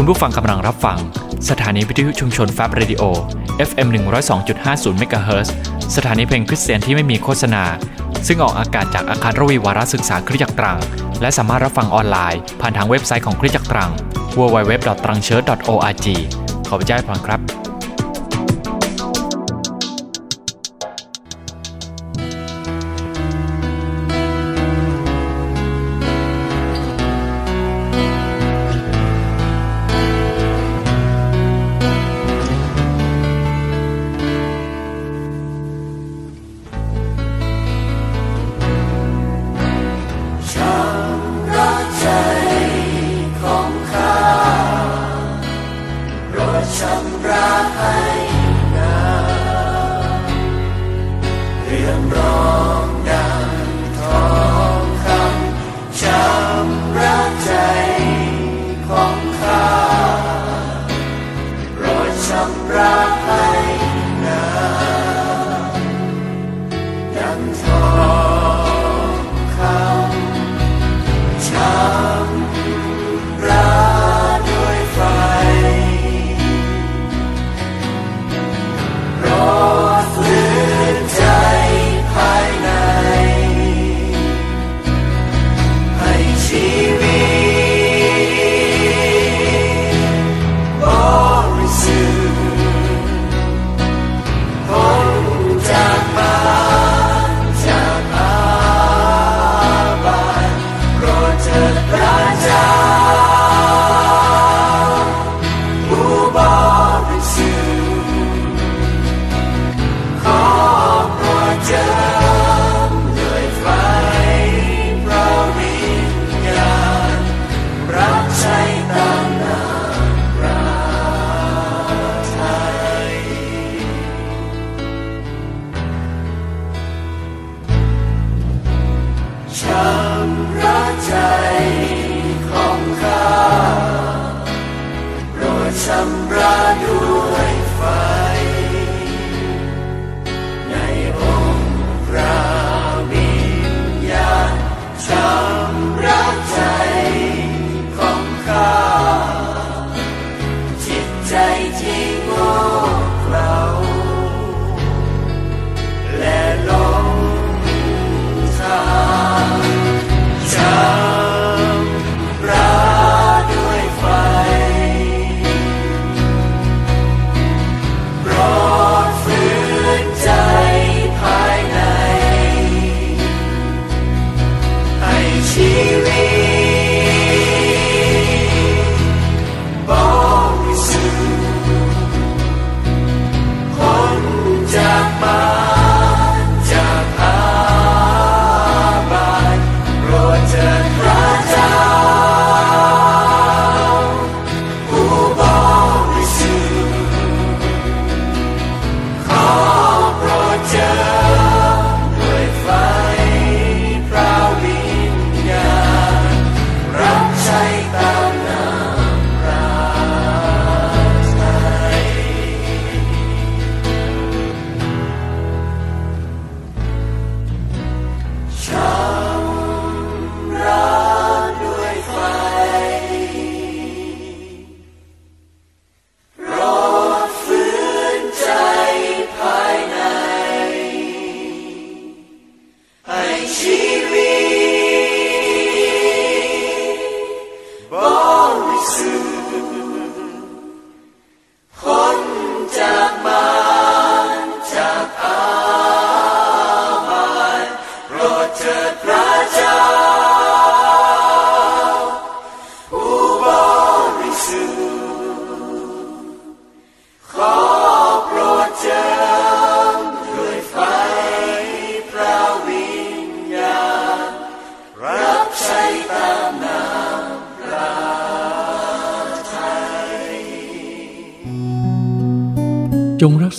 คุณผู้ฟังกำลังรับฟัง สถานีวิทยุชุมชนแฟบ Radio FM 102.50เมกะเฮิรตสถานีเพลงคริสเตียนที่ไม่มีโฆษณา ซึ่งออกอากาศจากอาคารรวีวารศึกษาคริสตจักรตรัง และสามารถรับฟังออนไลน์ผ่านทางเว็บไซต์ของคริสตจักรตรัง www.trangchurch.org ขอพระเจ้าอวยพรครับ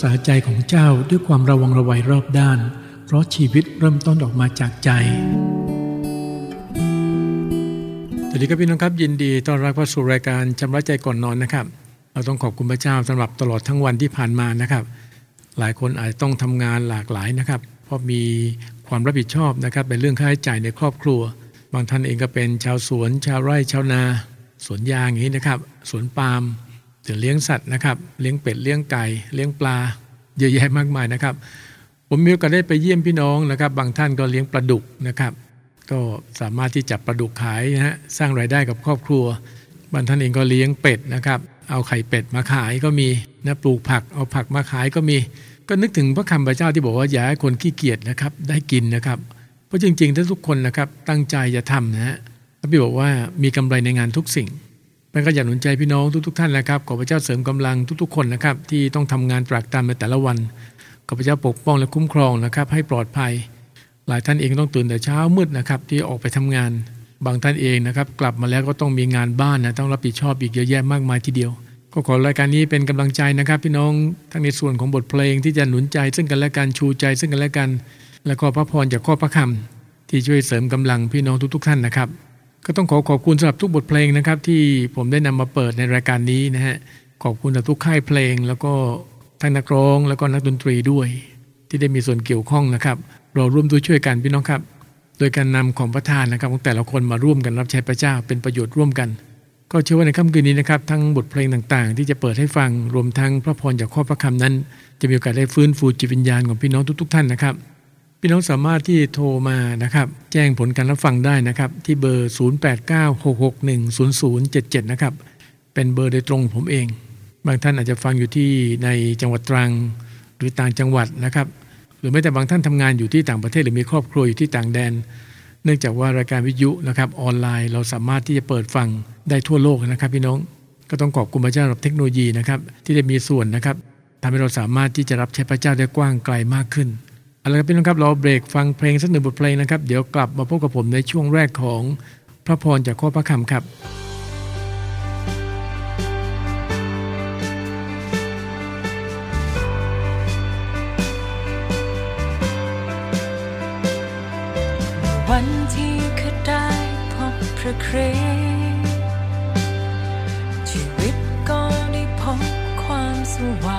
ษาใจของเจ้าด้วยความระวังระวัยรอบด้าน เพราะชีวิตเริ่มต้นออกมาจากใจสวัสดีครับพี่น้องครับยินดีต้อนรับเข้าสู่รายการชำระใจก่อนนอนนะครับ เราต้องขอบคุณพระเจ้าสำหรับตลอดทั้งวันที่ผ่านมานะครับ หลายคนอาจจะต้องทำงานหลากหลายนะครับ เพราะมีความรับผิดชอบนะครับเป็นเรื่องค่าใช้จ่ายในครอบครัว บางท่านเองก็เป็นชาวสวน ชาวไร่ชาวนา สวนยางอย่างนี้นะครับ สวนปาล์ม หรือเลี้ยงสัตว์นะครับ เลี้ยงเป็ดเลี้ยงไก่เลี้ยงปลา เยอะแยะมากมายนะครับ ผมมีโอกาสได้ไปเยี่ยมพี่น้องนะครับ บางท่านก็เลี้ยงปลาดุกนะครับ ก็สามารถที่จะปลาดุกขายนะฮะสร้างรายได้กับครอบครัวบางท่านเองก็เลี้ยงเป็ดนะครับเอาไข่เป็ดมาขายก็มีนะปลูกผักเอาผักมาขายก็มี ก็นึกถึงพระคำพระเจ้าที่บอกว่าอย่าให้คนขี้เกียจนะครับได้กินนะครับ เพราะจริงๆ ถ้าทุกคนนะครับตั้งใจจะทำนะฮะพระบิดบอกว่ามีกำไรในงานทุกสิ่ง มันก็อยากหนุนใจพี่น้องทุกๆท่านนะครับขอพระเจ้าเสริมกำลังทุกๆคนนะครับ ที่ต้องทำงานตรากตรำในแต่ละวันขอพระเจ้าปกป้องและคุ้มครองนะครับ ให้ปลอดภัย หลายท่านเองต้องตื่นแต่เช้ามืดนะครับ ที่ออกไปทำงาน บางท่านเองนะครับ กลับมาแล้วก็ต้องมีงานบ้านนะต้องรับผิดชอบอีกเยอะแยะมากมายทีเดียว ก็ขอรายการนี้เป็นกำลังใจนะครับ พี่น้องทั้งในส่วนของบทเพลงที่จะหนุนใจ ซึ่งกันและกันชูใจ ซึ่งกันและกัน และก็พระพรจากข้อพระคำที่ช่วยเสริมกำลังพี่น้องทุก ๆ ท่านนะครับ ก็ต้องขอขอบคุณสำหรับทุกบทเพลงนะครับ ที่ผมได้นำมาเปิดในรายการนี้นะฮะขอบคุณสำหรับทุกค่ายเพลง แล้วก็ทั้งนักร้องแล้วก็นักดนตรีด้วย ที่ได้มีส่วนเกี่ยวข้องนะครับ เราร่วมด้วยช่วยกันพี่น้องครับ โดยการนำของประทานนะครับของแต่ละคนมาร่วมกันรับใช้พระเจ้าเป็นประโยชน์ร่วมกัน ก็เชื่อว่าในค่ำคืนนี้นะครับทั้งบทเพลงต่างๆ ที่จะเปิดให้ฟังรวมทั้งพระพรจากข้อพระคำนั้น จะมีโอกาสได้ฟื้นฟูจิตวิญญาณของพี่น้องทุก ๆ ท่านนะครับ พี่น้องสามารถที่โทรมานะครับ แจ้งผลการรับฟังได้นะครับ ที่เบอร์ 0896610077 นะครับ เป็นเบอร์โดยตรงผมเอง บางท่านอาจจะฟังอยู่ที่ในจังหวัดตรังหรือต่างจังหวัดนะครับ หรือแม้แต่บางท่านทำงานอยู่ที่ต่างประเทศหรือมีครอบครัวอยู่ที่ต่างแดน เนื่องจากว่ารายการวิทยุนะครับออนไลน์ เราสามารถที่จะเปิดฟังได้ทั่วโลกนะครับพี่น้องก็ต้องขอบคุณพระเจ้าสำหรับเทคโนโลยีนะครับที่ได้มีส่วนนะครับทำให้เราสามารถที่จะรับใช้พระเจ้าได้กว้างไกลมากขึ้น เอาละครับพี่น้องครับเราเบรกฟังเพลงสักหนึ่งบทเพลงนะครับ เดี๋ยวกลับมาพบกับผมในช่วงแรกของพระพรจากข้อพระคำครับวันที่ข้าได้พบพระคริสชีวิตก็ได้พบความสว่าง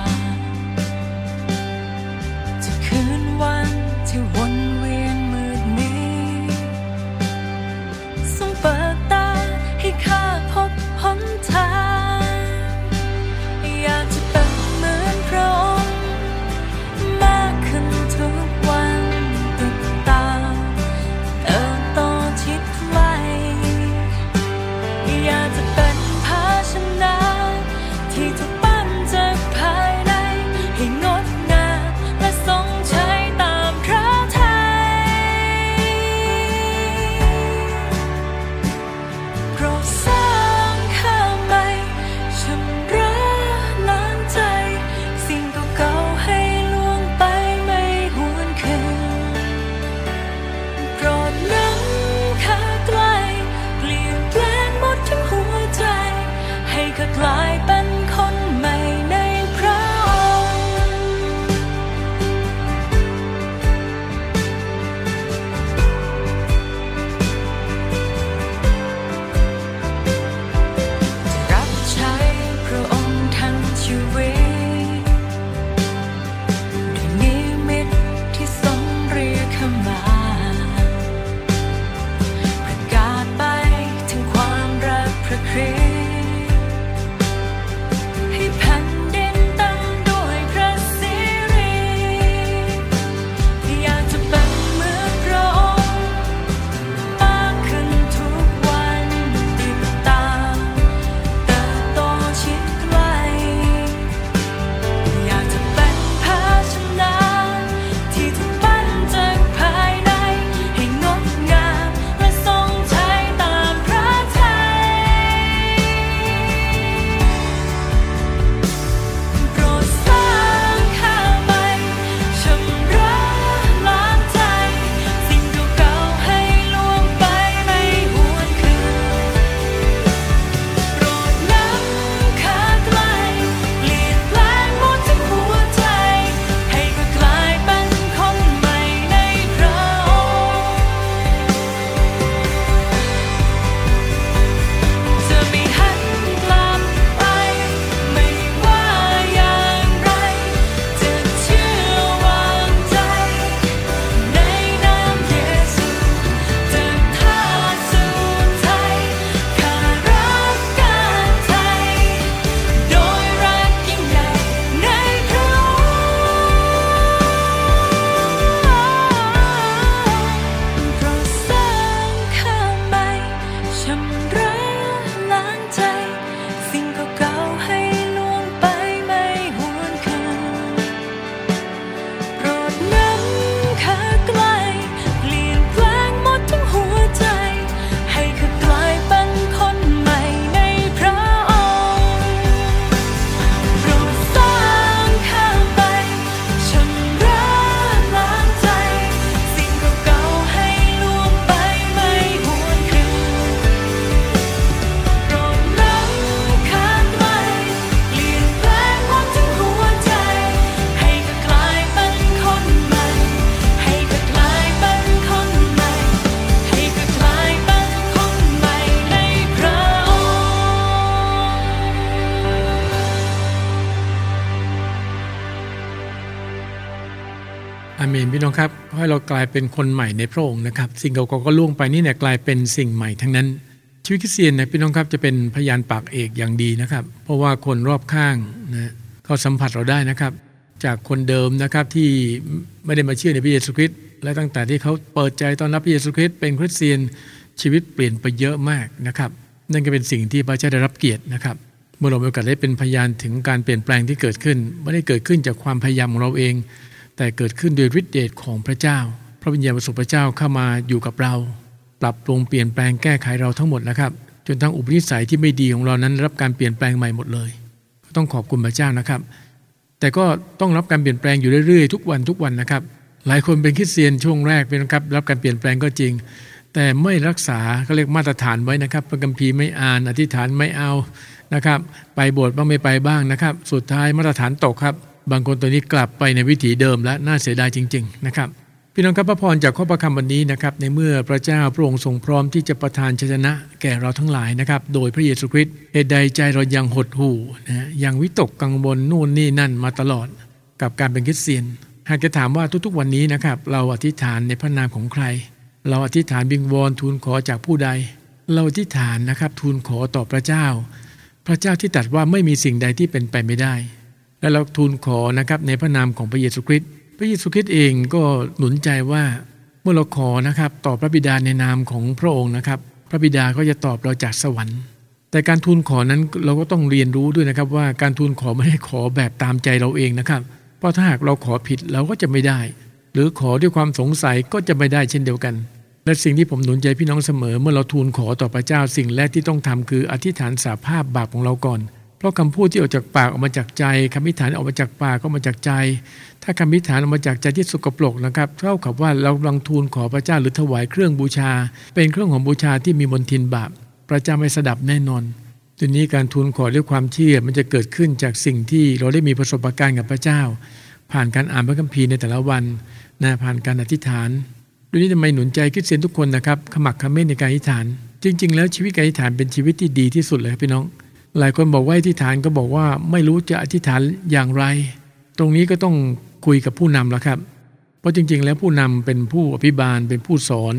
เป็นคนใหม่ในพระองค์นะครับ สิ่งเก่าๆก็ล่วงไปนี่เนี่ยกลายเป็นสิ่งใหม่ทั้งนั้น ชีวิตคริสเตียนเนี่ยพี่น้องครับจะเป็นพยานปากเอกอย่างดีนะครับ เพราะว่าคนรอบข้างนะเขาสัมผัสเราได้นะครับ จากคนเดิมนะครับที่ไม่ได้มาเชื่อในพระเยซูคริสต์และตั้งแต่ที่เขาเปิดใจต้อนรับพระเยซูคริสต์เป็นคริสเตียนชีวิตเปลี่ยนไปเยอะมากนะครับ นั่นก็เป็นสิ่งที่พระเจ้าได้รับเกียรตินะครับเมื่อเรามีโอกาสได้เป็นพยานถึงการเปลี่ยนแปลงที่เกิดขึ้น ไม่ได้เกิดขึ้นจากความพยายามของเราเอง แต่เกิดขึ้นโดยฤทธิเดชของพระเจ้า พระวิญญาณบริสุทธิ์พระเจ้าเข้ามาอยู่กับเรา ปรับปรุงเปลี่ยนแปลงแก้ไขเราทั้งหมดนะครับ จนทั้งอุปนิสัยที่ไม่ดีของเรานั้นรับการเปลี่ยนแปลงใหม่หมดเลย ต้องขอบคุณพระเจ้านะครับ แต่ก็ต้องรับการเปลี่ยนแปลงอยู่เรื่อยๆทุกวันทุกวันนะครับ หลายคนเป็นคริสเตียนช่วงแรกเป็นครับรับการเปลี่ยนแปลงก็จริง แต่ไม่รักษาเขาเรียกมาตรฐานไว้นะครับพระคัมภีร์ไม่อ่านอธิษฐานไม่เอานะครับ ไปโบสถ์บ้างไม่ไปบ้างนะครับ สุดท้ายมาตรฐานตกครับ บางคนตัวนี้กลับไปในวิถีเดิมและน่าเสียดายจริง ๆ นะครับ พี่น้องครับพระพรจากข้อประคำวันนี้นะครับในเมื่อพระเจ้าพระองค์ทรงพร้อมที่จะประทานชัยชนะ แก่เราทั้งหลายนะครับโดยพระเยซูคริสต์เหตุใดใจเรายังหดหู่นะยังวิตกกังวลนู่นนี่นั่นมาตลอด กับการเป็นคริสเตียน หากจะถามว่าทุกๆวันนี้นะครับเราอธิษฐานในพระนามของใคร เราอธิษฐานบิงวอนทูลขอจากผู้ใด เราอธิษฐานนะครับทูลขอต่อพระเจ้า พระเจ้าที่ตรัสว่าไม่มีสิ่งใดที่เป็นไปไม่ได้ และเราทูลขอนะครับในพระนามของพระเยซูคริสต์ พระเยซูคริสต์เองก็หนุนใจว่าเมื่อเราขอนะครับต่อพระบิดาในนามของพระองค์นะครับ พระบิดาก็จะตอบเราจากสวรรค์ แต่การทูลขอนั้นเราก็ต้องเรียนรู้ด้วยนะครับว่าการทูลขอไม่ได้ขอแบบตามใจเราเองนะครับ เพราะถ้าหากเราขอผิดเราก็จะไม่ได้ หรือขอด้วยความสงสัยก็จะไม่ได้เช่นเดียวกัน และสิ่งที่ผมหนุนใจพี่น้องเสมอ เมื่อเราทูลขอต่อพระเจ้าสิ่งแรกที่ต้องทำคืออธิษฐานสาภาพบาปของเราก่อน เพราะคำพูดที่ออกจากปากออกมาจากใจคำอธิษฐานออกมาจากปากก็มาจากใจ ถ้าคำอธิษฐานออกมาจากใจที่สกปรกนะครับเท่ากับว่าเรากำลังทูลขอพระเจ้าหรือถวายเครื่องบูชา เป็นเครื่องของบูชาที่มีมนทินบาปพระเจ้าไม่สดับแน่นอนทีนี้การทูลขอด้วยความเชื่อมันจะเกิดขึ้นจากสิ่งที่เราได้มีประสบการณ์กับพระเจ้า ผ่านการอ่านพระคัมภีร์ในแต่ละวันนะผ่านการอธิษฐานด้วยนี้ทำไมหนุนใจคริสเตียนทุกคนนะครับขมักเขม้นในการอธิษฐาน จริง ๆ แล้วชีวิตการอธิษฐานเป็นชีวิตที่ดีที่สุดเลยครับพี่น้อง หลายคนบอกว่าอธิษฐานก็บอกว่าไม่รู้จะอธิษฐานอย่างไร ตรงนี้ก็ต้องคุยกับผู้นำแล้วครับ เพราะจริง ๆ แล้วผู้นำเป็นผู้อภิบาลเป็นผู้สอน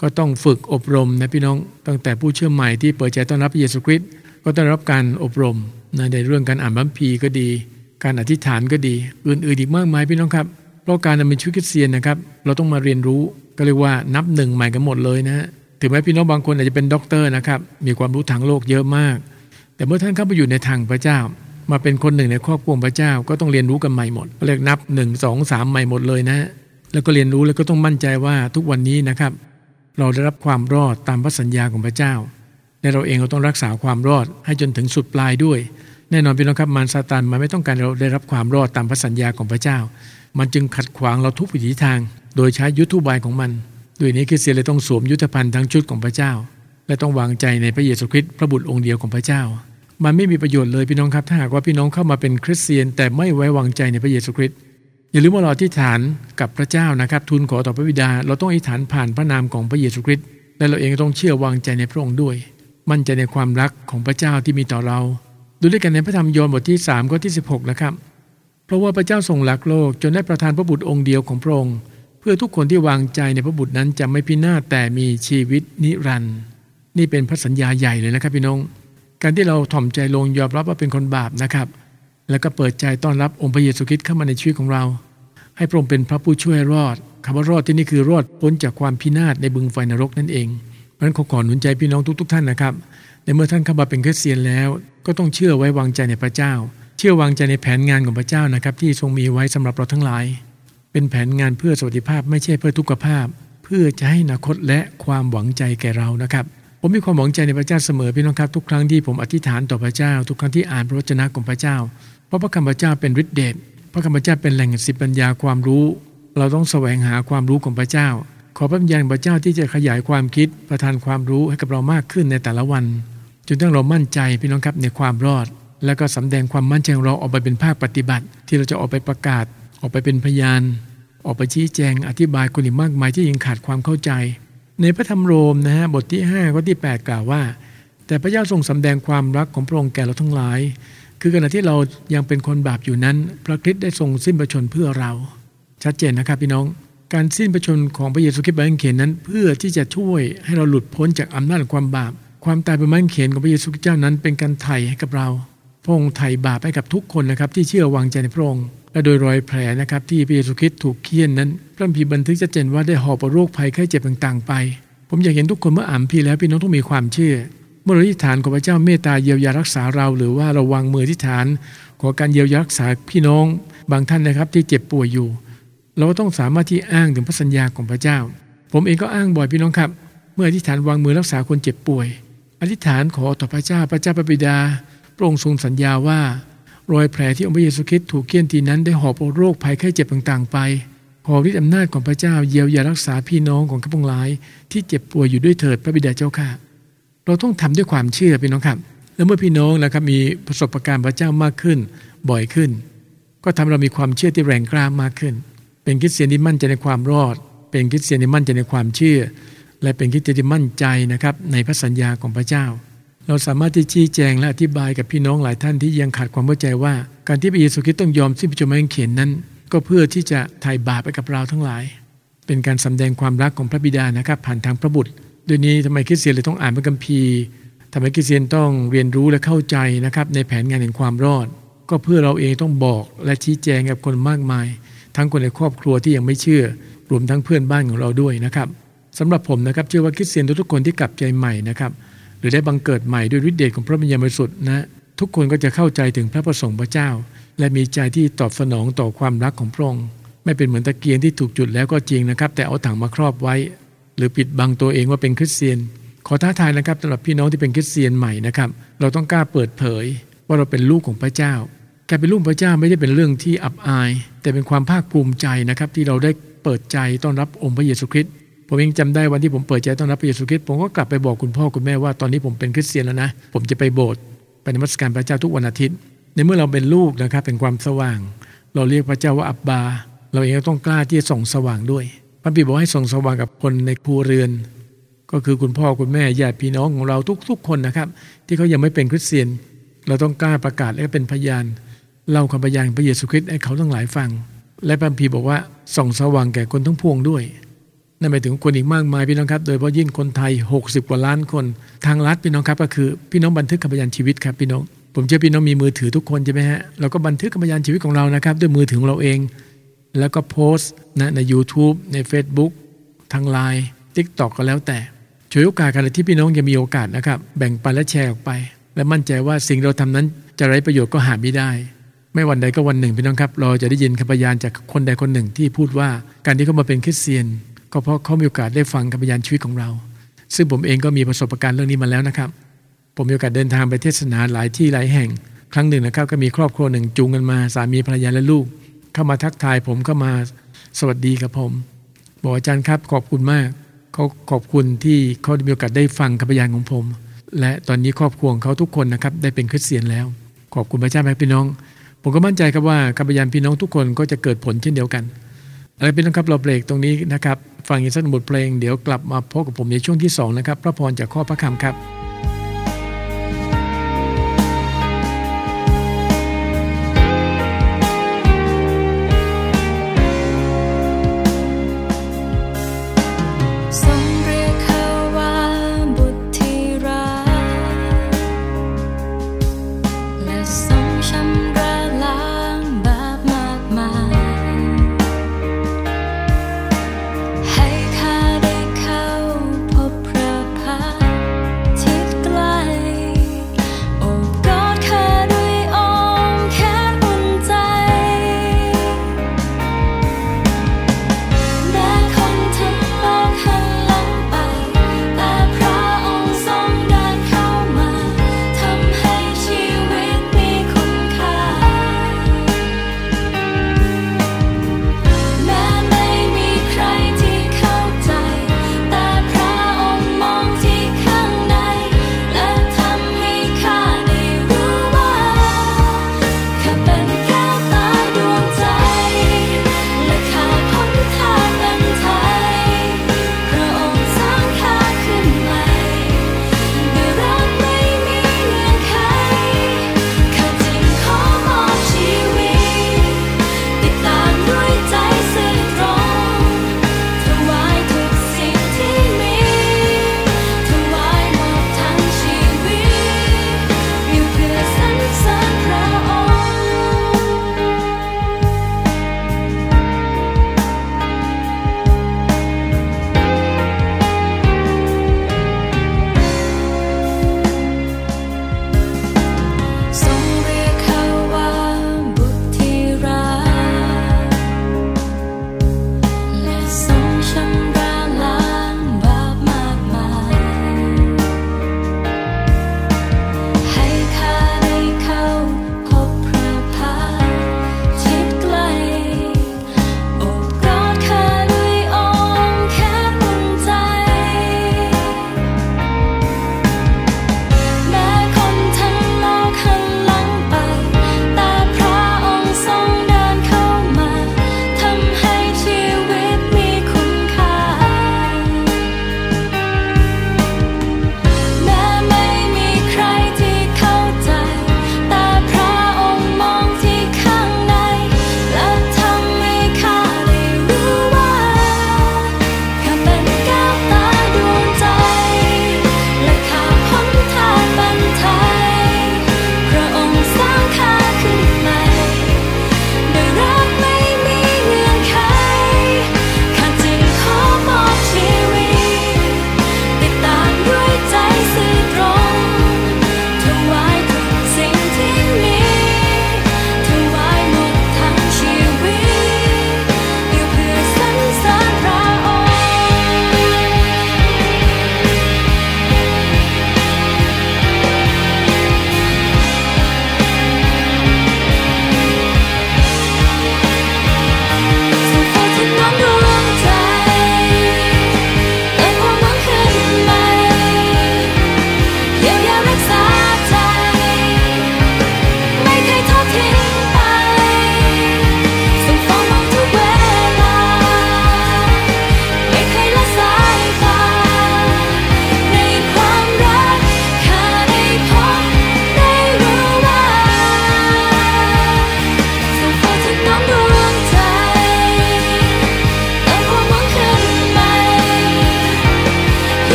ก็ต้องฝึกอบรมนะพี่น้องตั้งแต่ผู้เชื่อใหม่ที่เปิดใจต้อนรับพระเยซูคริสต์ก็ต้องรับการอบรมนะในเรื่องการอ่านบัมพีก็ดี การอธิษฐานก็ดี อื่นๆอีกมากมายพี่น้องครับ เพราะการดำเนินชีวิตคริสเตียนนะครับ เราต้องมาเรียนรู้ก็เรียกว่านับหนึ่งใหม่กันหมดเลยนะถึงแม้พี่น้องบางคนอาจจะเป็นด็อกเตอร์นะครับมีความรู้ทางโลกเยอะมาก แต่เมื่อท่านเข้าไปอยู่ในทางพระเจ้า มาเป็นคนหนึ่งในครอบครัวพระเจ้าก็ต้องเรียนรู้กันใหม่หมดเรียกนับหนึ่งสองสามใหม่หมดเลยนะ แล้วก็เรียนรู้แล้วก็ต้องมั่นใจว่าทุกวันนี้นะครับ เราได้รับความรอดตามพระสัญญาของพระเจ้าและเราเองก็ต้องรักษาความรอดให้จนถึงสุดปลายด้วย แน่นอนพี่น้องครับมารซาตานมันไม่ต้องการเราได้รับความรอดตามพระสัญญาของพระเจ้า มันจึงขัดขวางเราทุกวิถีทาง โดยใช้ยุทธบายของมัน ด้วยนี้คริสเตียนเลยต้องสวมยุทธภัณฑ์ทั้งชุดของพระเจ้า และต้องวางใจในพระเยซูคริสต์พระบุตรองค์เดียวของพระเจ้า มันไม่มีประโยชน์เลยพี่น้องครับ ถ้าหากว่าพี่น้องเข้ามาเป็นคริสเตียน แต่ไม่ไว้วางใจในพระเยซูคริสต์อย่าลืมว่าเราอธิษฐานกับพระเจ้านะครับทูลขอต่อพระบิดา เราต้องอธิษฐานผ่านพระนามของพระเยซูคริสต์และเราเองต้องเชื่อวางใจในพระองค์ด้วย มั่นใจในความรักของพระเจ้าที่มีต่อเรา ดูด้วยกันในพระธรรมโยนบทที่3ข้อที่ 16 นะครับ เพราะว่าพระเจ้าทรงรักโลกจนได้ประทานพระบุตรองค์เดียวของพระองค์เพื่อทุกคนที่วางใจในพระบุตรนั้นจะไม่พินาศแต่มีชีวิตนิรันดร์ นี่เป็นพระสัญญาใหญ่เลยนะครับพี่น้อง การที่เราถ่อมใจลงยอมรับว่าเป็นคนบาปนะครับ แล้วก็เปิดใจต้อนรับองค์พระเยซูคริสต์เข้ามาในชีวิตของเรา ให้พระองค์เป็นพระผู้ช่วยรอดคำว่ารอดที่นี่คือรอดพ้นจากความพินาศในบึงไฟนรกนั่นเองเพราะฉะนั้นขอขอหนุนใจพี่น้องทุกๆท่านนะครับ ในเมื่อท่านเข้ามาเป็นคริสเตียนแล้ว ก็ต้องเชื่อไว้วางใจในพระเจ้า เชื่อวางใจในแผนงานของพระเจ้านะครับ ที่ทรงมีไว้สำหรับเราทั้งหลาย เป็นแผนงานเพื่อสวัสดิภาพไม่ใช่เพื่อทุกขภาพ เพื่อจะให้อนาคตและความหวังใจแก่เรานะครับ ผมมีความหวังใจในพระเจ้าเสมอพี่น้องครับทุกครั้งที่ผมอธิษฐานต่อพระเจ้า ทุกครั้งที่อ่านพระวจนะของพระเจ้า เพราะพระคำพระเจ้าเป็นฤทธิเดชพระคำพระเจ้าเป็นแหล่งสิบปัญญาความรู้ เราต้องแสวงหาความรู้ของพระเจ้า ขอพระวิญญาณพระเจ้าที่จะขยายความคิดประทานความรู้ให้กับเรามากขึ้นในแต่ละวันจนทั้งเรามั่นใจพี่น้องครับในความรอด แล้วก็สำแดงความมั่นใจของเราออกไปเป็นภาคปฏิบัติ ที่เราจะออกไปประกาศ ออกไปเป็นพยาน ออกไปชี้แจงอธิบายคนอีกมากมายที่ยังขาดความเข้าใจ ในพระธรรมโรมนะฮะบทที่5ข้อที่ 8 กล่าวว่า แต่พระเจ้าทรงสำแดงความรักของพระองค์แก่เราทั้งหลาย คือขณะที่เรายังเป็นคนบาปอยู่นั้น พระคริสต์ได้ทรงสิ้นพระชนเพื่อเรา ชัดเจนนะครับพี่น้อง การสิ้นพระชนของพระเยซูคริสต์บนไม้กางเขนนั้น เพื่อที่จะช่วยให้เราหลุดพ้นจากอำนาจของความบาป ความตายบนไม้กางเขนของพระเยซูคริสต์เจ้านั้น เป็นการไถ่ให้กับเรา พระองค์ไถ่บาปให้กับทุกคนนะครับที่เชื่อวางใจในพระองค์ และโดยรอยแผลนะครับที่พระเยซูคริสต์ถูกเคี่ยนนั้น พระคัมภีร์บันทึกชัดเจนว่าได้หอบเอาโรคภัยไข้เจ็บต่างๆ ไป ผมอยากเห็นทุกคนเมื่ออ่านพีแล้วพี่น้องต้องมีความเชื่อ เมื่อเราที่ฐานของพระเจ้าเมตตาเยียวยารักษาเรา หรือว่าราวางมือที่ฐาน ขอการเยียวยารักษาพี่น้องบางท่านนะครับที่เจ็บป่วยอยู่ เราก็ต้องสามารถที่อ้างถึงพระสัญญาของพระเจ้า ผมเองก็อ้างบ่อยพี่น้องครับ เมื่ออธิษฐานวางมือรักษาคนเจ็บป่วย อธิษฐานขอต่อพระเจ้าพระเจ้าพระบิดาพระองค์ทรงสัญญาว่า รอยแผลที่องค์พระเยซูคริสต์ถูกเคี่ยนทีนั้นได้หอบเอาโรคภัยไข้เจ็บต่างๆ ไป ขอฤทธิอำนาจของพระเจ้าเยียวยารักษาพี่น้องของข้าพงหลาย ที่เจ็บป่วยอยู่ด้วยเถิดพระบิดาเจ้าค่ะเราต้องทำด้วยความเชื่อพี่น้องครับ แล้วเมื่อพี่น้องนะครับมีประสบการณ์พระเจ้ามากขึ้นบ่อยขึ้น ก็ทำเรามีความเชื่อที่แรงกล้ามากขึ้น เป็นคริสเตียนที่มั่นใจในความรอด เป็นคริสเตียนที่มั่นใจในความเชื่อ และเป็นคริสเตียนที่มั่นใจนะครับในพระสัญญาของพระเจ้า เราสามารถที่ชี้แจงและอธิบายกับพี่น้องหลายท่านที่ยังขาดความเข้าใจว่า การที่พระเยซูคริสต์ต้องยอมสิ้นพระชนม์ไม้กางเขนนั้น ก็เพื่อที่จะไถ่บาปไปกับเราทั้งหลาย เป็นการสำแดงความรักของพระบิดานะครับ ผ่านทางพระบุตรด้วยนี้ทำไมคริสเตียนเลยต้องอ่านพระคัมภีร์ทำไมคริสเตียนต้องเรียนรู้และเข้าใจนะครับในแผนงานแห่งความรอด ก็เพื่อเราเองต้องบอกและชี้แจงกับคนมากมาย ทั้งคนในครอบครัวที่ยังไม่เชื่อ รวมทั้งเพื่อนบ้านของเราด้วยนะครับสำหรับผมนะครับเชื่อว่าคริสเตียนทุกๆคนที่กลับใจใหม่นะครับ หรือได้บังเกิดใหม่ด้วยฤทธิเดชของพระวิญญาณบริสุทธิ์นะทุกคนก็จะเข้าใจถึงพระประสงค์พระเจ้า และมีใจที่ตอบสนองต่อความรักของพระองค์ไม่เป็นเหมือนตะเกียงที่ถูกจุดแล้วก็จริงนะครับ แต่เอาถังมาครอบไว้ หรือปิดบังตัวเองว่าเป็นคริสเตียน ขอท้าทายนะครับสำหรับพี่น้องที่เป็นคริสเตียนใหม่นะครับ เราต้องกล้าเปิดเผย ว่าเราเป็นลูกของพระเจ้าการเป็นลูกพระเจ้าไม่ได้เป็นเรื่องที่อับอาย แต่เป็นความภาคภูมิใจนะครับ ที่เราได้เปิดใจต้อนรับองค์พระเยซูคริสต์ ผมเองจำได้วันที่ผมเปิดใจต้อนรับพระเยซูคริสต์ผมก็กลับไปบอกคุณพ่อคุณแม่ว่าตอนนี้ผมเป็นคริสเตียนแล้วนะ ผมจะไปโบสถ์ไปนมัสการพระเจ้าทุกวันอาทิตย์ ในเมื่อเราเป็นลูกนะครับเป็นความสว่าง เราเรียกพระเจ้าว่าอับบา เราเองก็ต้องกล้าที่จะส่องสว่างด้วยพระบิดบอกให้ส่องสว่างกับคนในครัวเรือน ก็คือคุณพ่อคุณแม่ญาติพี่น้องของเราทุกๆคนนะครับ ที่เขายังไม่เป็นคริสเตียน เราต้องกล้าประกาศและเป็นพยานเล่าคำพยานพระเยซูคริสต์ให้เขาทั้งหลายฟัง และพระพีบอกว่าส่องสว่างแก่คนทั้งพวงด้วย นั่นหมายถึงคนอีกมากมายพี่น้องครับ โดยเฉพาะยิ่งคนไทย 60 กว่าล้านคน ทางรัฐพี่น้องครับก็คือพี่น้องบันทึกคำพยานชีวิตครับพี่น้องผมเชื่อพี่น้องมีมือถือทุกคนใช่ไหมฮะเราก็บันทึกคำพยานชีวิตของเรานะครับ ด้วยมือถือของเราเอง แล้วก็โพสต์นะใน YouTube ใน Facebook ทางไลน์ TikTok ก็แล้วแต่ช่วยโอกาสกันที่พี่น้องจะมีโอกาสนะครับ แบ่งปันและแชร์ออกไป และมั่นใจว่าสิ่งเราทำนั้นจะไร้ประโยชน์ก็หาไม่ได้ ไม่วันใดก็วันหนึ่งพี่น้องครับ เราจะได้ยินคำพยานจากคนใดคนหนึ่งที่พูดว่าการที่เขามาเป็นคริสเตียน ก็เพราะเขามีโอกาสได้ฟังคำพยานชีวิตของเรา ซึ่งผมเองก็มีประสบการณ์เรื่องนี้มาแล้วนะครับ ผมมีโอกาสเดินทางไปเทศนาหลายที่หลายแห่ง ครั้งหนึ่งนะครับ ก็มีครอบครัวหนึ่งจูงกันมา สามีภรรยาและลูก เข้ามาทักทายผมเข้ามาสวัสดีกับผมบอกอาจารย์ครับขอบคุณมากเขาขอบคุณที่เขาได้มีโอกาสได้ฟังคำพยานของผม และตอนนี้ครอบครัวของเขาทุกคนนะครับได้เป็นคริสเตียนแล้ว ขอบคุณพระเจ้าแม่พี่น้อง ผมก็มั่นใจครับว่าคำพยานพี่น้องทุกคนก็จะเกิดผลเช่นเดียวกัน อะไรพี่น้องครับเราเบรกตรงนี้นะครับ ฟังอีกสักบทเพลงเดี๋ยวกลับมาพบกับผมในช่วงที่2นะครับพระพรจากข้อพระคำครับ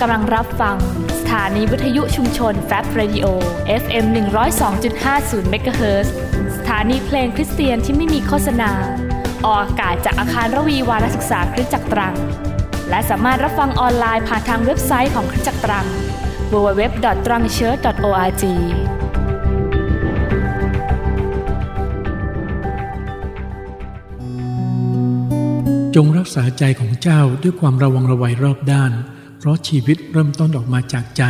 กำลังรับฟัง สถานีวิทยุชุมชนแฟบ Radio FM 102.50เมกะเฮิรตสถานีเพลงคริสเตียนที่ไม่มีโฆษณา ออกอากาศจากอาคารรวีวารศึกษาคริสตจักรตรัง และสามารถรับฟังออนไลน์ผ่านทางเว็บไซต์ของคริสตจักรตรัง www.trangchurch.org จงรักษาใจของเจ้าด้วยความระวังระวัยรอบด้าน เพราะชีวิตเริ่มต้นออกมาจากใจ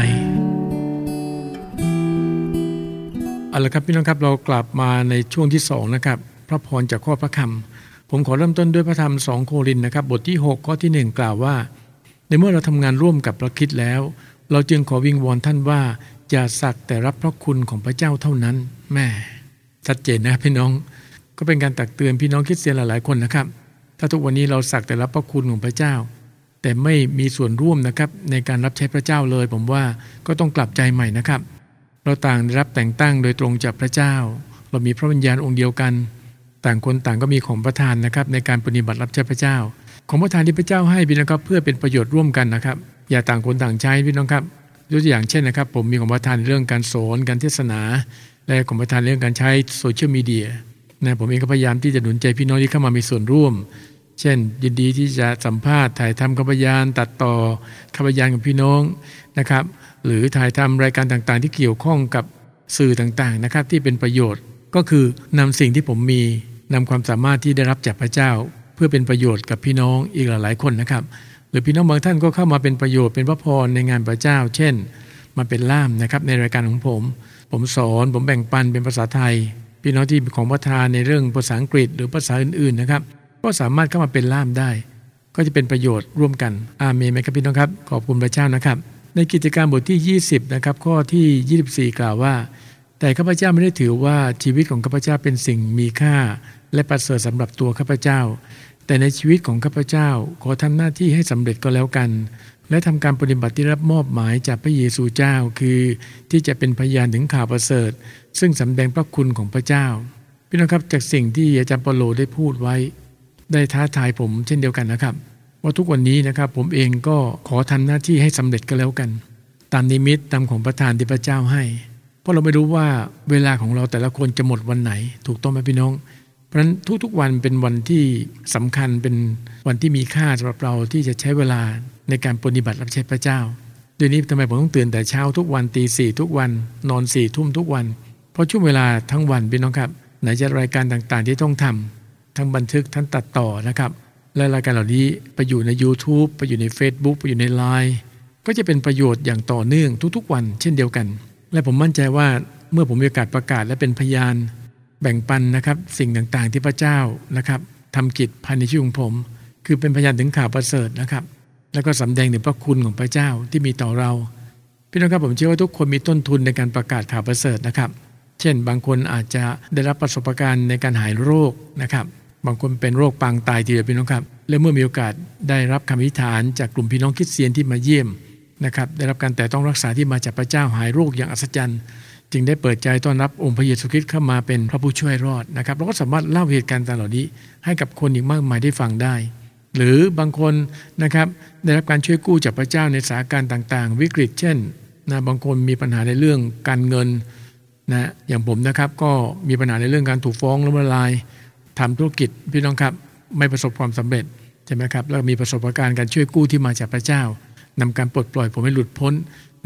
เอาละครับพี่น้องครับเรากลับมาในช่วงที่สองนะครับพระพรจากข้อพระคำผมขอเริ่มต้นด้วยพระธรรมสองโครินนะครับ บทที่ 6 ข้อที่ 1 กล่าวว่า ในเมื่อเราทำงานร่วมกับพระคิดแล้ว เราจึงขอวิงวอนท่านว่าอย่าสักแต่รับพระคุณของพระเจ้าเท่านั้นแม่ชัดเจนนะพี่น้องก็เป็นการตักเตือนพี่น้องคริสเตียนหลายๆคนนะครับ ถ้าทุกวันนี้เราสักแต่รับพระคุณของพระเจ้า แต่ไม่มีส่วนร่วมนะครับในการรับใช้พระเจ้าเลย ผมว่าก็ต้องกลับใจใหม่นะครับ เราต่างได้รับแต่งตั้งโดยตรงจากพระเจ้า เรามีพระวิญญาณองค์เดียวกัน ต่างคนต่างก็มีของประทานนะครับ ในการปฏิบัติรับใช้พระเจ้า ของประทานที่พระเจ้าให้พี่น้องครับเพื่อเป็นประโยชน์ร่วมกันนะครับ อย่าต่างคนต่างใช้พี่น้องครับยกตัวอย่างเช่นนะครับ ผมมีของประทานเรื่องการสอนการเทศนา และของประทานเรื่องการใช้โซเชียลมีเดียนะผมเองก็พยายามที่จะหนุนใจพี่น้องที่เข้ามามีส่วนร่วม เช่น ยินดีที่จะสัมภาษณ์ถ่ายทำคำพยานตัดต่อคำพยานกับพี่น้องนะครับ หรือถ่ายทำรายการต่างๆ ที่เกี่ยวข้องกับสื่อต่างๆนะครับ ที่เป็นประโยชน์ก็คือนำสิ่งที่ผมมีนำความสามารถที่ได้รับจากพระเจ้า เพื่อเป็นประโยชน์กับพี่น้องอีกหลายๆคนนะครับ หรือพี่น้องบางท่านก็เข้ามาเป็นประโยชน์เป็นพระพรในงานพระเจ้า เช่น มาเป็นล่ามนะครับในรายการของผม ผมสอน ผมแบ่งปันเป็นภาษาไทย พี่น้องที่ของประทานในเรื่องภาษาอังกฤษหรือภาษาอื่นๆนะครับ ก็สามารถเข้ามาเป็นล่ามได้ ก็จะเป็นประโยชน์ร่วมกันอาเมนไหมครับพี่น้องครับ ขอบคุณพระเจ้านะครับ ในกิจการบทที่ 20นะครับข้อที่ 24 กล่าวว่า แต่ข้าพเจ้าไม่ได้ถือว่าชีวิตของข้าพเจ้าเป็นสิ่งมีค่า และประเสริฐสำหรับตัวข้าพเจ้า แต่ในชีวิตของข้าพเจ้าขอทำหน้าที่ให้สำเร็จก็แล้วกันและทำการปฏิบัติที่รับมอบหมายจากพระเยซูเจ้าคือที่จะเป็นพยานถึงข่าวประเสริฐ ซึ่งสำแดงพระคุณของพระเจ้า พี่น้องครับจากสิ่งที่อาจารย์เปโลได้พูดไว้ ได้ท้าทายผมเช่นเดียวกันนะครับ ว่าทุกวันนี้นะครับผมเองก็ขอทำหน้าที่ให้สำเร็จก็แล้วกัน ตามนิมิตตามของประทานที่พระเจ้าให้ เพราะเราไม่รู้ว่าเวลาของเราแต่ละคนจะหมดวันไหน ถูกต้องไหมพี่น้อง เพราะฉะนั้นทุกๆวันเป็นวันที่สำคัญเป็นวันที่มีค่าสำหรับเราที่จะใช้เวลาในการปฏิบัติรับใช้พระเจ้าดี๋ยนี้ทำไมผมต้องตื่นแต่เช้าทุกวันตีสี่ทุกวัน นอนสี่ทุ่มทุกวัน เพราะช่วงเวลาทั้งวันพี่น้องครับไหนจะรายการต่างๆที่ต้องทำ ทั้งบันทึกทั้งตัดต่อนะครับ และรายการเหล่านี้ไปอยู่ใน YouTube ไปอยู่ใน Facebook ไปอยู่ใน Line ก็จะเป็นประโยชน์อย่างต่อเนื่องทุกๆวัน เช่นเดียวกัน และผมมั่นใจว่าเมื่อผมมีโอกาสประกาศและเป็นพยาน แบ่งปันนะครับสิ่งต่างๆที่พระเจ้านะครับทำกิจภายในชีวิตของผม คือเป็นพยานถึงข่าวประเสริฐนะครับ แล้วก็สำแดงถึงพระคุณของพระเจ้าที่มีต่อเราพี่น้องครับผมเชื่อว่าทุกคนมีต้นทุนในการประกาศข่าวประเสริฐนะครับ เช่น บางคนอาจจะได้รับประสบการณ์ในการหายโรคนะครับ บางคนเป็นโรคปางตายทีเดียวพี่น้องครับ และเมื่อมีโอกาสได้รับคำอธิษฐานจากกลุ่มพี่น้องคริสเตียนที่มาเยี่ยมนะครับได้รับการแต่ต้องรักษาที่มาจากพระเจ้าหายโรคอย่างอัศจรรย์จึงได้เปิดใจต้อนรับองค์พระเยซูคริสต์เข้ามาเป็นพระผู้ช่วยรอดนะครับเราก็สามารถเล่าเหตุการณ์ต่างเหล่านี้ ให้กับคนอีกมากมายได้ฟังได้ หรือบางคนนะครับได้รับการช่วยกู้จากพระเจ้าในสถานการณ์ต่างๆ วิกฤต เช่นนะบางคนมีปัญหาในเรื่องการเงินนะอย่างผมนะครับก็มีปัญหาในเรื่องการถูกฟ้องล้มละลาย ทำธุรกิจพี่น้องครับไม่ประสบความสำเร็จใช่ไหมครับแล้วมีประสบการณ์การช่วยกู้ที่มาจากพระเจ้านำการปลดปล่อยผมให้หลุดพ้น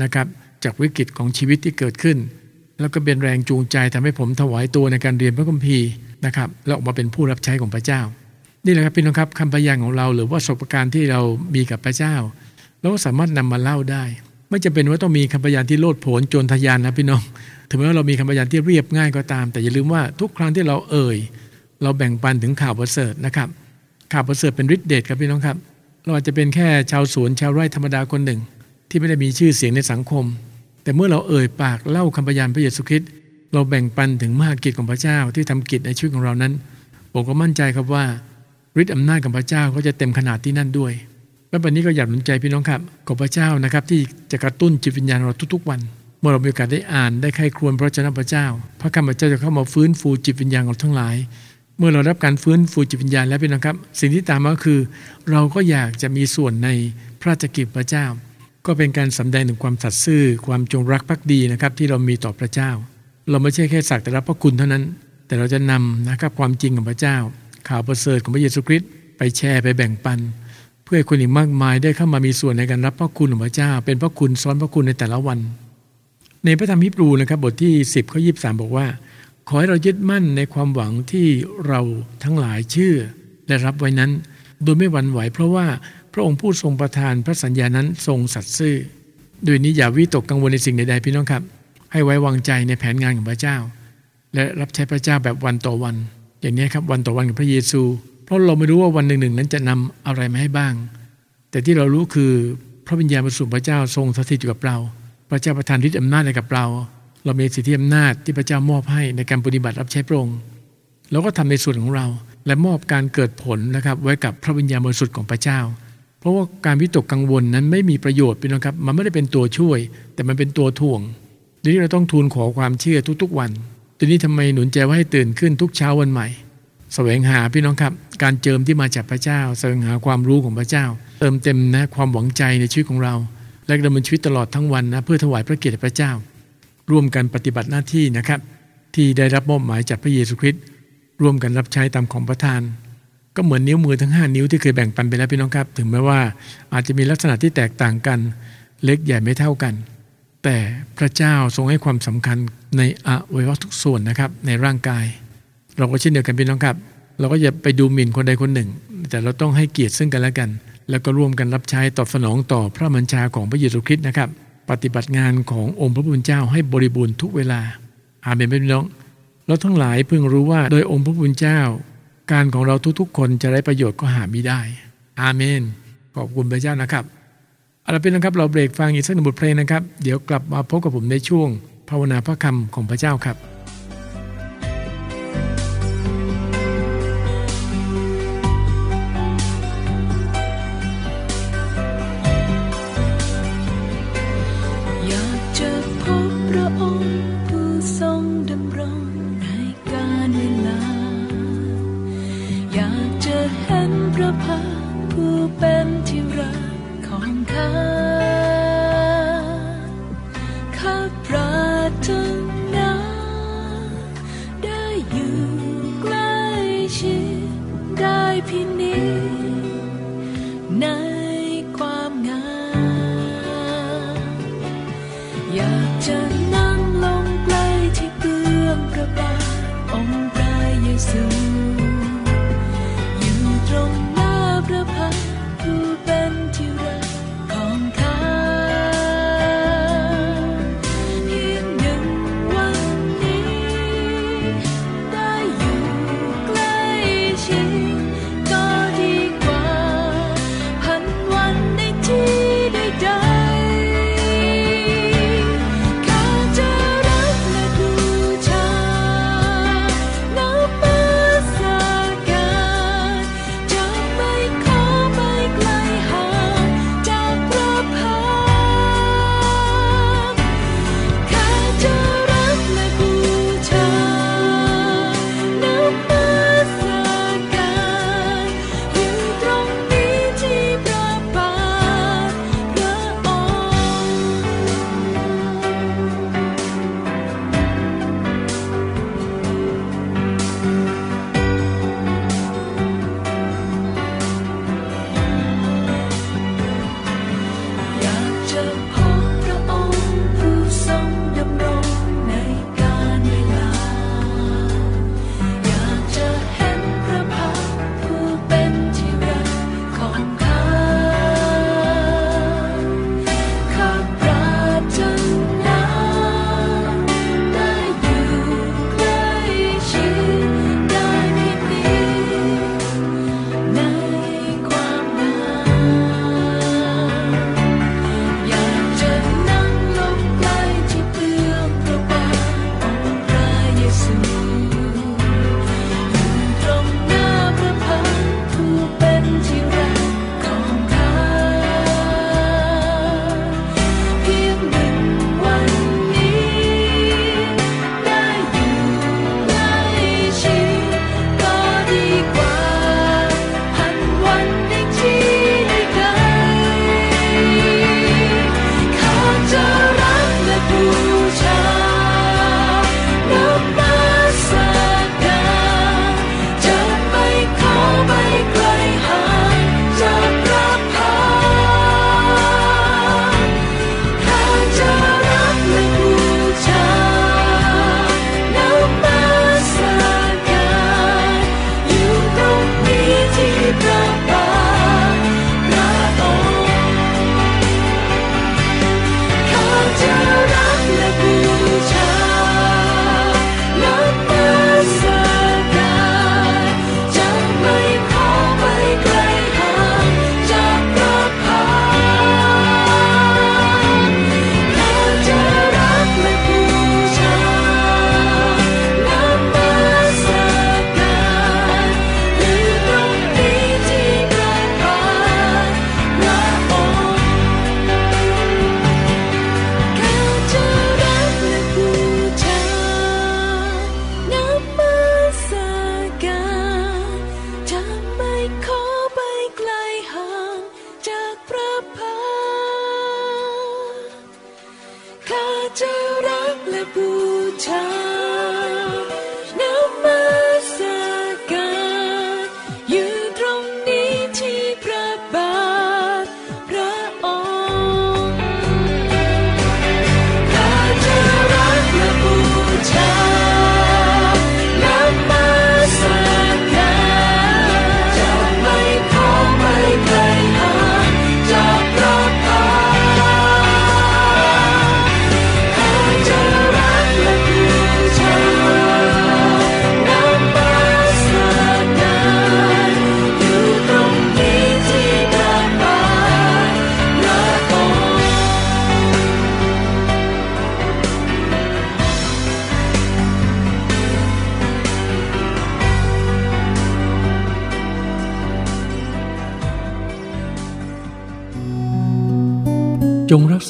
นะครับจากวิกฤตของชีวิตที่เกิดขึ้น แล้วก็เป็นแรงจูงใจทำให้ผมถวายตัวในการเรียนพระคัมภีร์นะครับแล้วออกมาเป็นผู้รับใช้ของพระเจ้า นี่แหละครับพี่น้องครับคำพยานของเราหรือว่าประสบการณ์ที่เรามีกับพระเจ้าเราก็สามารถนำมาเล่าได้ ไม่จำเป็นว่าต้องมีคำพยานที่โลดโผนโจรทยานนะพี่น้อง ถึงแม้ว่าเรามีคำพยานที่เรียบง่ายก็ตาม แต่อย่าลืมว่าทุกครั้งที่เราเอ่ย เราแบ่งปันถึงข่าวประเสริฐนะครับ ข่าวประเสริฐเป็นฤทธิเดชครับพี่น้องครับ เราอาจจะเป็นแค่ชาวสวนชาวไร่ธรรมดาคนหนึ่ง ที่ไม่ได้มีชื่อเสียงในสังคม แต่เมื่อเราเอ่ยปากเล่าคำพยานพระเยซูคริสต์เราแบ่งปันถึงมหากิจของพระเจ้าที่ทำกิจในชีวิตของเรานั้น ผมก็มั่นใจครับว่าฤทธิ์อำนาจของพระเจ้าก็จะเต็มขนาดที่นั่นด้วย และวันนี้ก็อยากหนุนใจพี่น้องครับขอพระเจ้านะครับที่จะกระตุ้นจิตวิญญาณเราทุกๆวัน เมื่อเรามีโอกาสได้อ่านได้ใคร่ครวญพระเจ้าพระเจ้า พระคำพระเจ้าจะเข้ามาฟื้นฟูจิตวิญญาณของเราทั้งหลาย เมื่อเรารับการฟื้นฟูจิตวิญญาณแล้วพี่น้องครับ สิ่งที่ตามมาคือ เราก็อยากจะมีส่วนในพระราชกิจพระเจ้า ก็เป็นการสำแดงถึงความสัตย์ซื่อความจงรักภักดีนะครับที่เรามีต่อพระเจ้า เราไม่ใช่แค่สักแต่รับพระคุณเท่านั้น แต่เราจะนำนะครับความจริงของพระเจ้า ข่าวประเสริฐของพระเยซูคริสต์ไปแชร์ไปแบ่งปัน เพื่อคนอีกมากมายได้เข้ามามีส่วนในการรับพระคุณของพระเจ้า เป็นพระคุณซ้อนพระคุณในแต่ละวัน ในพระธรรมฮิบรูนะครับบทที่ 10ข้อ23 บอกว่า ขอให้เรายึดมั่นในความหวังที่เราทั้งหลายเชื่อและรับไว้นั้น โดยไม่หวั่นไหวเพราะว่าพระองค์ผู้ทรงประทานพระสัญญานั้นทรงสัตย์ซื่อโดยนี้อย่าวิตกกังวลในสิ่งใดๆพี่น้องครับ ให้ไว้วางใจในแผนงานของพระเจ้า และรับใช้พระเจ้าแบบวันต่อวัน อย่างนี้ครับวันต่อวันกับพระเยซู เพราะเราไม่รู้ว่าวันหนึ่งๆนั้นจะนำอะไรมาให้บ้าง แต่ที่เรารู้คือพระวิญญาณบริสุทธิ์พระเจ้าทรงสถิตอยู่กับเรา พระเจ้าประทานฤทธิอำนาจให้กับเรา เรามีสิทธิอำนาจที่พระเจ้ามอบให้ในการปฏิบัติรับใช้พระองค์เราก็ทำในส่วนของเรา และมอบการเกิดผลนะครับ ไว้กับพระวิญญาณบริสุทธิ์ของพระเจ้า เพราะว่าการวิตกกังวลนั้นไม่มีประโยชน์พี่น้องครับ มันไม่ได้เป็นตัวช่วย แต่มันเป็นตัวถ่วงทีนี้เราต้องทูลขอความเชื่อทุกๆวันทีนี้ทำไมหนุนใจว่าให้ตื่นขึ้นทุกเช้าวันใหม่แสวงหาพี่น้องครับการเจิมที่มาจากพระเจ้าแสวงหาความรู้ของพระเจ้า เติมเต็มนะความหวังใจในชีวิตของเรา และดำเนินชีวิตตลอดทั้งวันนะเพื่อถวายพระเกียรติพระเจ้า ร่วมกันปฏิบัติหน้าที่นะครับ ที่ได้รับมอบหมายจากพระเยซูคริสต์ร่วมกันรับใช้ตามของประทาน ก็เหมือนนิ้วมือทั้ง 5 นิ้วที่เคยแบ่งปันไปแล้วพี่น้องครับ ถึงแม้ว่าอาจจะมีลักษณะที่แตกต่างกัน เล็กใหญ่ไม่เท่ากัน แต่พระเจ้าทรงให้ความสำคัญในอวัยวะทุกส่วนนะครับในร่างกาย เราก็เช่นเดียวกันพี่น้องครับ เราก็อย่าไปดูหมิ่นคนใดคนหนึ่ง แต่เราต้องให้เกียรติซึ่งกันและกัน แล้วก็ร่วมกันรับใช้ตอบสนองต่อพระบัญชาของพระเยซูคริสต์นะครับ ปฏิบัติงานขององค์พระผู้เป็นเจ้าให้บริบูรณ์ทุกเวลา อาเมนพี่น้อง เราทั้งหลายเพิ่งรู้ว่าโดยองค์พระผู้เป็นเจ้า การของเราทุกๆ คนจะได้ประโยชน์ก็หาไม่ได้ อาเมน ขอบคุณพระเจ้านะครับเอาละเป็นนะครับเราเบรกฟังอีกสักหนึ่งบทเพลงนะครับ เดี๋ยวกลับมาพบกับผมในช่วง ภาวนาพระคำของพระเจ้าครับ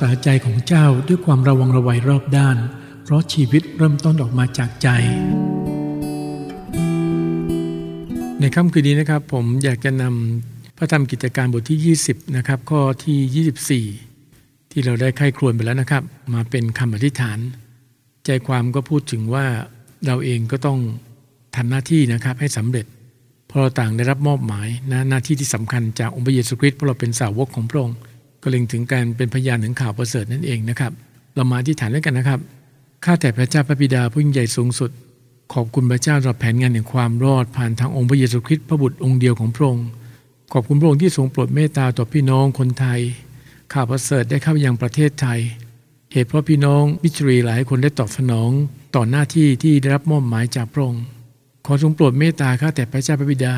ษาใจของเจ้าด้วยความระวังระวัยรอบด้าน เพราะชีวิตเริ่มต้นออกมาจากใจ ในค่ำคืนนี้นะครับ ผมอยากจะนำพระธรรมกิจการบทที่ 20 นะครับ ข้อที่ 24 ที่เราได้ไข้ครวญไปแล้วนะครับ มาเป็นคำอธิษฐาน ใจความก็พูดถึงว่าเราเองก็ต้องทำหน้าที่นะครับให้สำเร็จเพราะเราต่างได้รับมอบหมายนะหน้าที่ที่สำคัญจากองค์พระเยซูคริสต์เพราะเราเป็นสาวกของพระองค์ ก็เล็งถึงการเป็นพยานถึงข่าวประเสริฐนั่นเองนะครับ เรามาที่ฐานด้วยกันนะครับ ข้าแต่พระเจ้าพระบิดาผู้ยิ่งใหญ่สูงสุด ขอบคุณพระเจ้าสำหรับแผนงานแห่งความรอดผ่านทางองค์พระเยซูคริสต์พระบุตรองค์เดียวของพระองค์ ขอบคุณพระองค์ที่ทรงโปรดเมตตาต่อพี่น้องคนไทย ข่าวประเสริฐได้เข้ายังประเทศไทย เหตุเพราะพี่น้องมิชรีหลายคนได้ตอบสนองต่อหน้าที่ที่ได้รับมอบหมายจากพระองค์ ขอทรงโปรดเมตตาข้าแต่พระเจ้าพระบิดา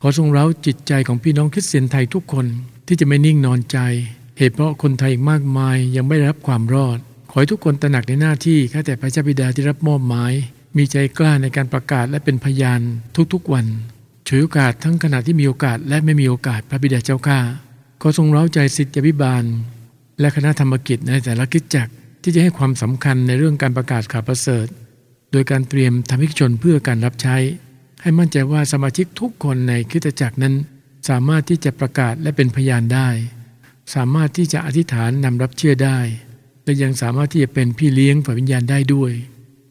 ขอทรงเร้าจิตใจของพี่น้องคริสเตียนไทยทุกคน ที่จะไม่นิ่งนอนใจ เหตุเพราะคนไทยอีกมากมายยังไม่ได้รับความรอด ขอให้ทุกคนตระหนักในหน้าที่ข้าแต่พระเจ้าบิดาที่รับมอบหมาย มีใจกล้าในการประกาศและเป็นพยานทุกๆวันฉวยโอกาสทั้งขณะที่มีโอกาสและไม่มีโอกาสพระบิดาเจ้าข้าขอทรงเร้าใจสิทธิบิบาล และคณะธรรมกิจในแต่ละกิจจักรที่จะให้ความสำคัญในเรื่องการประกาศข่าวประเสริฐ โดยการเตรียมทำให้ชนเพื่อการรับใช้ ให้มั่นใจว่าสมาชิกทุกคนในคริสตจักรนั้น สามารถที่จะประกาศและเป็นพยานได้ สามารถที่จะอธิษฐานนำรับเชื่อได้ และยังสามารถที่จะเป็นพี่เลี้ยงฝ่ายวิญญาณได้ด้วย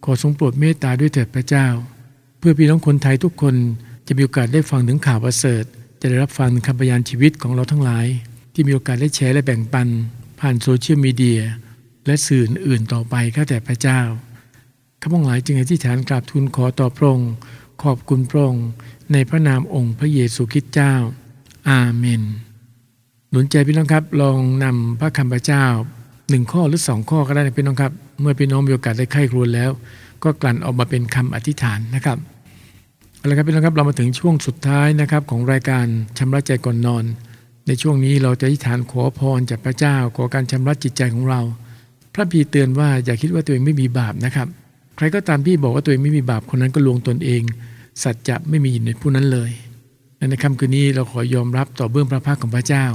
ขอทรงโปรดเมตตาด้วยเถิดพระเจ้า เพื่อพี่น้องคนไทยทุกคนจะมีโอกาสได้ฟังถึงข่าวประเสริฐ จะได้รับฟังคำพยานชีวิตของเราทั้งหลาย ที่มีโอกาสได้แชร์และแบ่งปัน ผ่านโซเชียลมีเดียและสื่ออื่นต่อไปข้าแต่พระเจ้าข้าพงหลายจึงอธิษฐานกราบทูลขอต่อพระองค์ขอบคุณพระองค์ในพระนามองค์พระเยซูคริสต์เจ้า อาเมน หนุนใจพี่น้องครับ ลองนำพระคำพระเจ้าหนึ่งข้อหรือสองข้อก็ได้นะพี่น้องครับ เมื่อพี่น้องมีโอกาสได้ไข้ครวญแล้ว ก็กลั่นออกมาเป็นคำอธิษฐานนะครับเอาละครับพี่น้องครับเรามาถึงช่วงสุดท้ายนะครับ ของรายการชำระใจก่อนนอน ในช่วงนี้เราจะอธิษฐานขอพรจากพระเจ้าขอการชำระจิตใจของเรา พระพีเตือนว่าอย่าคิดว่าตัวเองไม่มีบาปนะครับ ใครก็ตามที่บอกว่าตัวเองไม่มีบาปคนนั้นก็ลวงตนเองสัจจะไม่มีอยู่ในผู้นั้นเลย และในค่ำคืนนี้เราขอยอมรับต่อเบื้องพระพักของพระเจ้า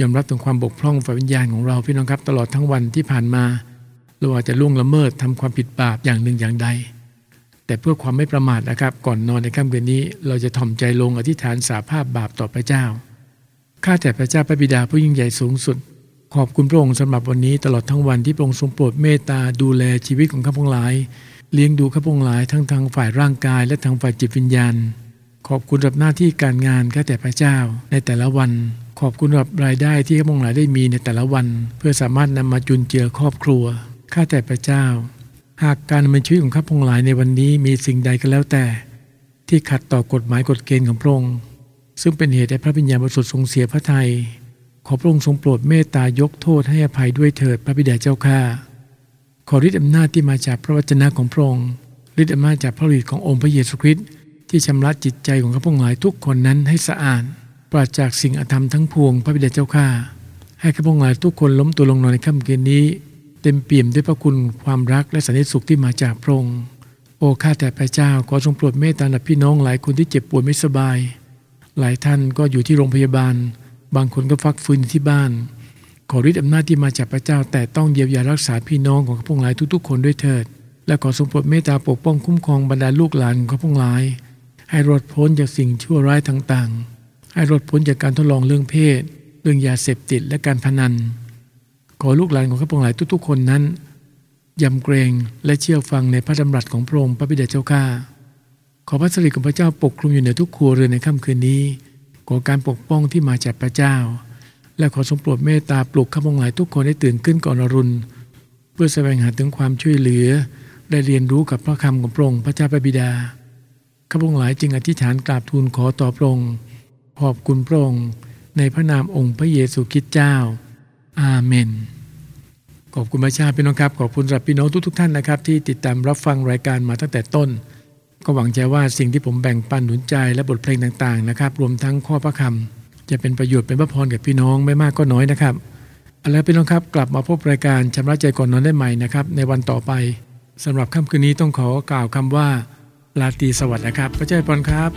ยอมรับถึงความบกพร่องฝ่ายวิญญาณของเราพี่น้องครับตลอดทั้งวันที่ผ่านมา เราอาจจะล่วงละเมิดทำความผิดบาปอย่างหนึ่งอย่างใด แต่เพื่อความไม่ประมาทนะครับ ก่อนนอนในค่ำคืนนี้ เราจะถ่อมใจลงอธิษฐานสาภาพบาปต่อพระเจ้าข้าแต่พระเจ้าพระบิดาผู้ยิ่งใหญ่สูงสุด ขอบคุณพระองค์สำหรับวันนี้ตลอดทั้งวันที่พระองค์ทรงโปรดเมตตาดูแลชีวิตของข้าพงหลาย เลี้ยงดูข้าพงหลายทั้งทางฝ่ายร่างกายและทางฝ่ายจิตวิญญาณ ขอบคุณสำหรับหน้าที่การงานข้าแต่พระเจ้า ในแต่ละวัน ขอบคุณสำหรับรายได้ที่ข้าพงหลายได้มีในแต่ละวัน เพื่อสามารถนำมาจุนเจือครอบครัวข้าแต่พระเจ้า หากการดำเนินชีวิตของข้าพงหลายในวันนี้มีสิ่งใดก็แล้วแต่ ที่ขัดต่อกฎหมายกฎเกณฑ์ของพระองค์ซึ่งเป็นเหตุให้พระวิญญาณบริสุทธิ์ทรงเสียพระทยัยขอพระองค์ทรงโปรดเมตตายกโทษให้อภัยด้วยเถิดพระบิดาเจ้าข้าขอฤทธิอำนาจที่มาจากพระวจนะของพระองค์ฤทธิอำนาจจากพระฤทธิ์ขององค์พระเยซูคริสต์ ที่ชำระจิตใจของข้าพงหลายทุกคนนั้นให้สะอาดปราศจากสิ่งอธรรมทั้งพวงพระบิดาเจ้าข้าให้ข้าพงหลายทุกคนล้มตัวลงนอนในค่ำคืนนี้ เต็มเปี่ยมด้วยพระคุณความรักและสันติสุขที่มาจากพระองค์โอ้ข้าแต่พระเจ้าขอทรงโปรดเมตตาหนับพี่น้องหลายคนที่เจ็บป่วยไม่สบาย หลายท่านก็อยู่ที่โรงพยาบาล บางคนก็ฟักฟื้นที่บ้าน ขอฤทธิ์อำนาจที่มาจากพระเจ้า แต่ต้องเยียวยารักษาพี่น้องของข้าพงหลายทุกๆ คนด้วยเถิด และขอทรงโปรดเมตตาปกป้องคุ้มครองบรรดาลูกหลานของข้าพงหลาย ให้รอดพ้นจากสิ่งชั่วร้ายต่างๆ ให้รอดพ้นจากการทดลองเรื่องเพศ เรื่องยาเสพติดและการพนัน ขอลูกหลานของข้าพงหลายทุกๆ คนนั้นยำเกรงและเชื่อฟังในพระดำรัสของพระองค์พระบิดาเจ้าข้าขอพระสิริของพระเจ้าปกคลุมอยู่ในทุกครัวเรือนในค่ำคืนนี้ ขอการปกป้องที่มาจากพระเจ้า และขอทรงโปรดเมตตาปลุกข้าพงหลายทุกคนให้ตื่นขึ้นก่อนอรุณ เพื่อแสวงหาถึงความช่วยเหลือ และเรียนรู้กับพระคำของพระองค์พระเจ้าพระบิดา ข้าพงหลายจึงอธิษฐานกราบทูลขอต่อพระองค์ขอบคุณพระองค์ในพระนามองค์พระเยซูคริสต์เจ้า อาเมน ขอบคุณพระเจ้าพี่น้องครับ ขอบคุณสำหรับพี่น้องทุกๆท่านนะครับ ที่ติดตามรับฟังรายการมาตั้งแต่ต้น ก็หวังใจว่าสิ่งที่ผมแบ่งปันหนุนใจและบทเพลงต่างๆนะครับ รวมทั้งข้อพระคำจะเป็นประโยชน์เป็นพระพรกับพี่น้องไม่มากก็น้อยนะครับเอาละพี่น้องครับกลับมาพบรายการชำระใจก่อนนอนได้ใหม่นะครับในวันต่อไปสำหรับค่ำคืนนี้ต้องขอกล่าวคำว่า ลาตีสวัสดีนะครับพระเจ้าพรครับ